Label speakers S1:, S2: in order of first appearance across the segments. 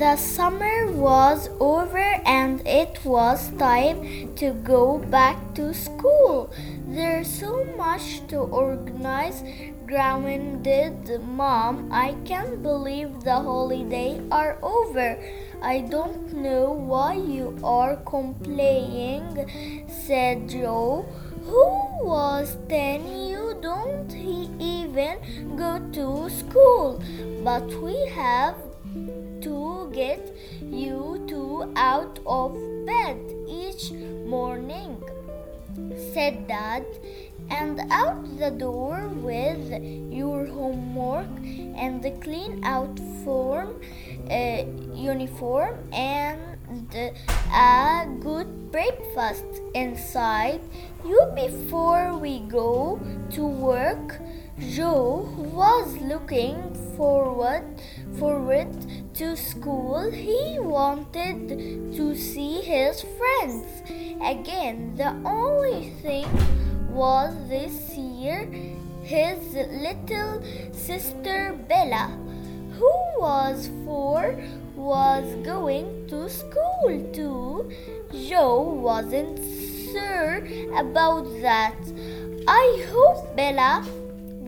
S1: The summer was over and it was time to go back to school. There's so much to organize. Grounded mom, I can't believe the holidays are over. I don't know why you are complaining, said Joe, who was ten. You don't he even go to school, but we have to get you two out of bed each morning, said Dad, and out the door with your homework and the clean out form, uh, uniform and a good breakfast inside you before we go to work. Joe was looking forward forward to school. He wanted to see his friends again. The only thing was this year his little sister Bella, who was four, was going to school too. Joe wasn't sure about that. I hope Bella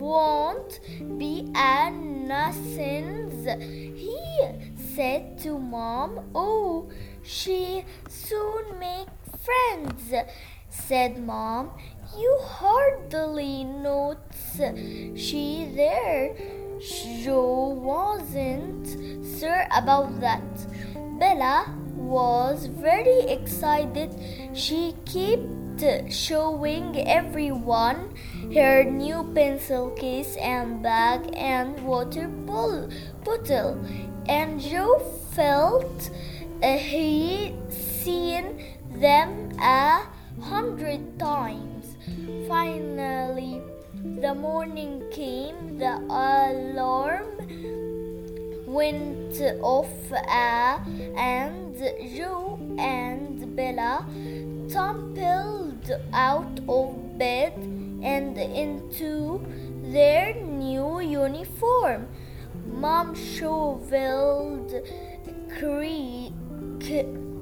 S1: won't be a nuisance, he said to Mom. Oh, she soon make friends, said Mom. You hardly notice she there. Joe wasn't sure about that. Bella was very excited. She kept showing everyone her new pencil case and bag and water bottle, and Joe felt he seen them a hundred times. Finally, the morning came. The alarm went off, uh, and Joe and Bella tumbled out of bed and into their new uniform. Mom shoveled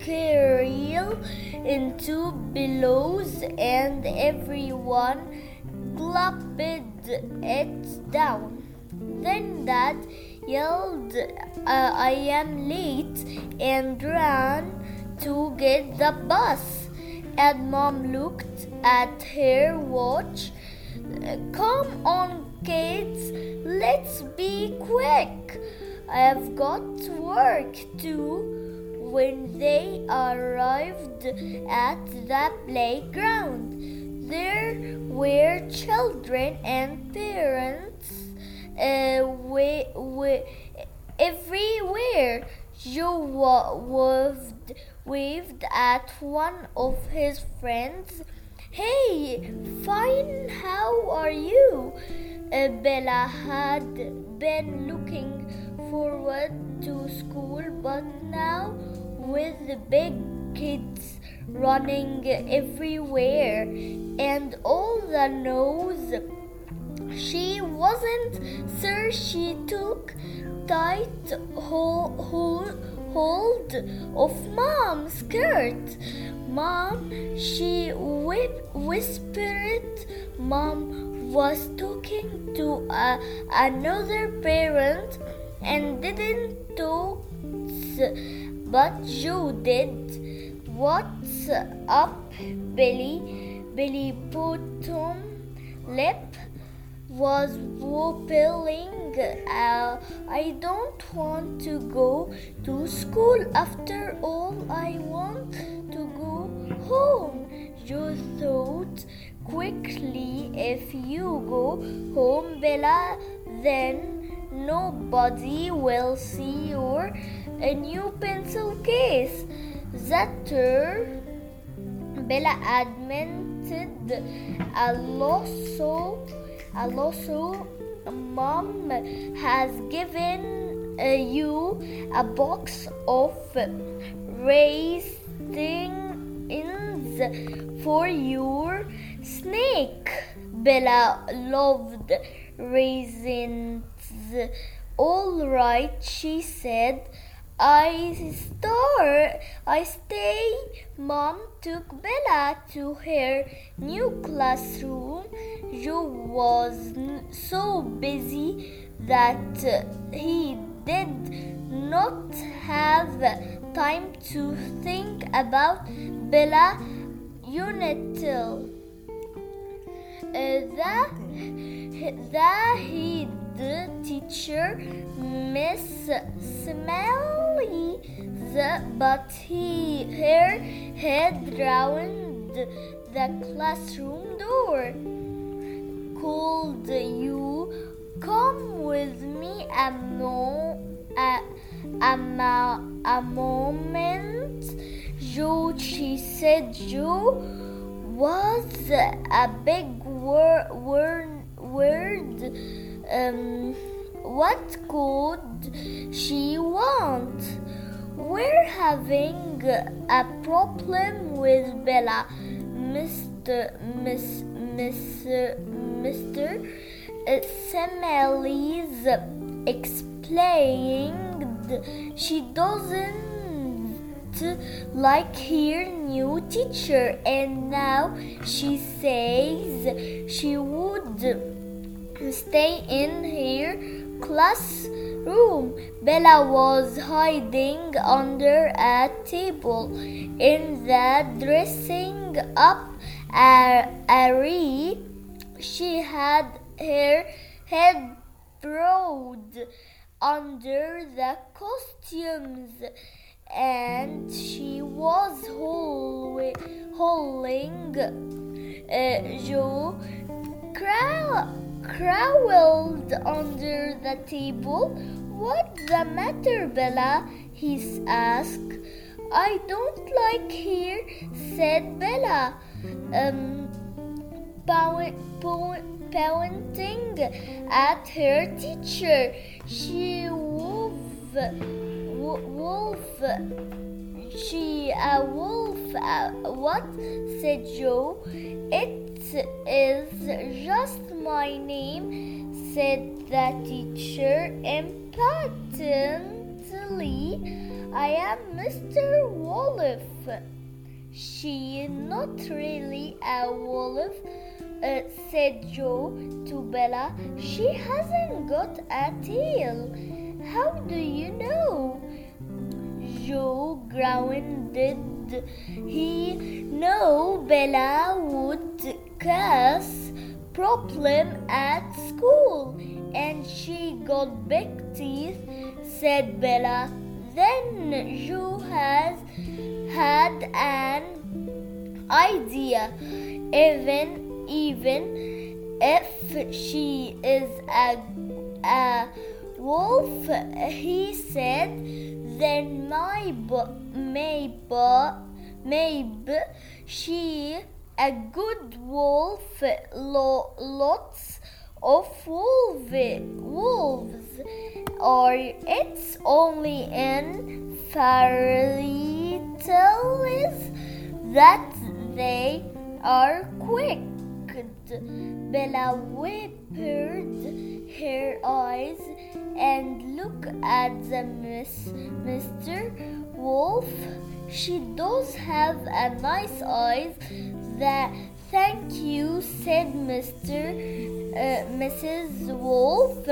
S1: cereal into billows and everyone gulped it down. Then Dad yelled, uh, I am late, and ran to get the bus. And Mom looked at her watch. Come on, kids, let's be quick. I've got work too. When they arrived at the playground, there were children and parents uh, we, we, everywhere. Joe waved, waved at one of his friends. Hey, fine, how are you? Uh, Bella had been looking forward to school, but now with the big kids running everywhere and all the noise she wasn't sure she took tight hold, hold, hold of mom's skirt. Mom, she whip, whispered. Mom was talking to uh, another parent and didn't talk, but Joe did. What's up, Billy? Billy bottom lip was wobbling. Uh, I don't want to go to school after all. I want to go home. You thought quickly if you go home, Bella, then nobody will see your a new pencil case. Zatter, Bella admitted a so also, mom has given uh, you a box of raisins for your snake. Bella loved raisins. All right, she said. I start, I stay. Mom took Bella to her new classroom. Joe was so busy that he did not have time to think about Bella Unitil. Uh, the, the head teacher, Miss Smelly, the, but he her head round the classroom door. Called you come with me a mo a, a, mo- a moment. Joe, she said, Joe was a big word. word, word. Um, what could she want? We're having a problem with Bella, Mr. Miss Miss Mr. Smelly's explained. She doesn't like her new teacher, and now she says she would stay in her classroom. Bella was hiding under a table in the dressing up area. She had her head bowed under the costumes and she was hol- holding uh, Joe crow- crawled under the table. What's the matter, Bella? he asked. I don't like here, said Bella, um, pointing at her teacher. She wove wolf. She a wolf. Uh, what? said Joe. It is just my name, said the teacher impatiently. I am Mr. Wolf. She is not really a wolf, uh, said Joe to Bella. She hasn't got a tail. How do you know? Joe grounded. He know Bella would cause problem at school and she got big teeth, said Bella. Then Joe has had an idea. Even even if she is a, a wolf, he said, then maybe, maybe, maybe she a good wolf. Lo, lots of wolf, wolves, or it's only in fairy tales that they are quick. Bella whimpered her eyes and look at the miss, Mr. Wolf. She does have a nice eyes. That thank you, said Mr. Uh, Mrs. Wolf,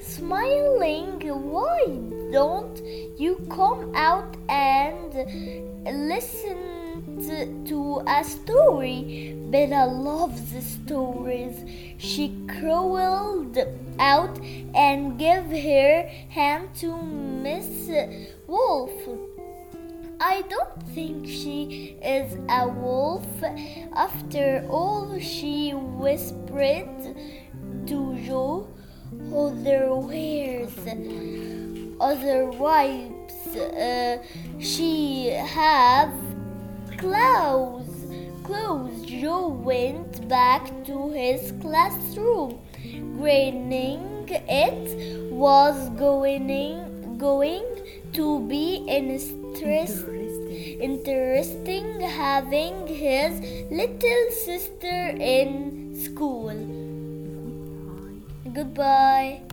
S1: smiling. Why don't you come out and listen? To a story. Bella loves stories. She crawled out and gave her hand to Miss Wolf. I don't think she is a wolf. After all, she whispered to Joe. Otherwise, otherwise, uh, she have clothes. Clothes. Joe went back to his classroom, grinning. It was going going to be interesting, interesting having his little sister in school. Goodbye.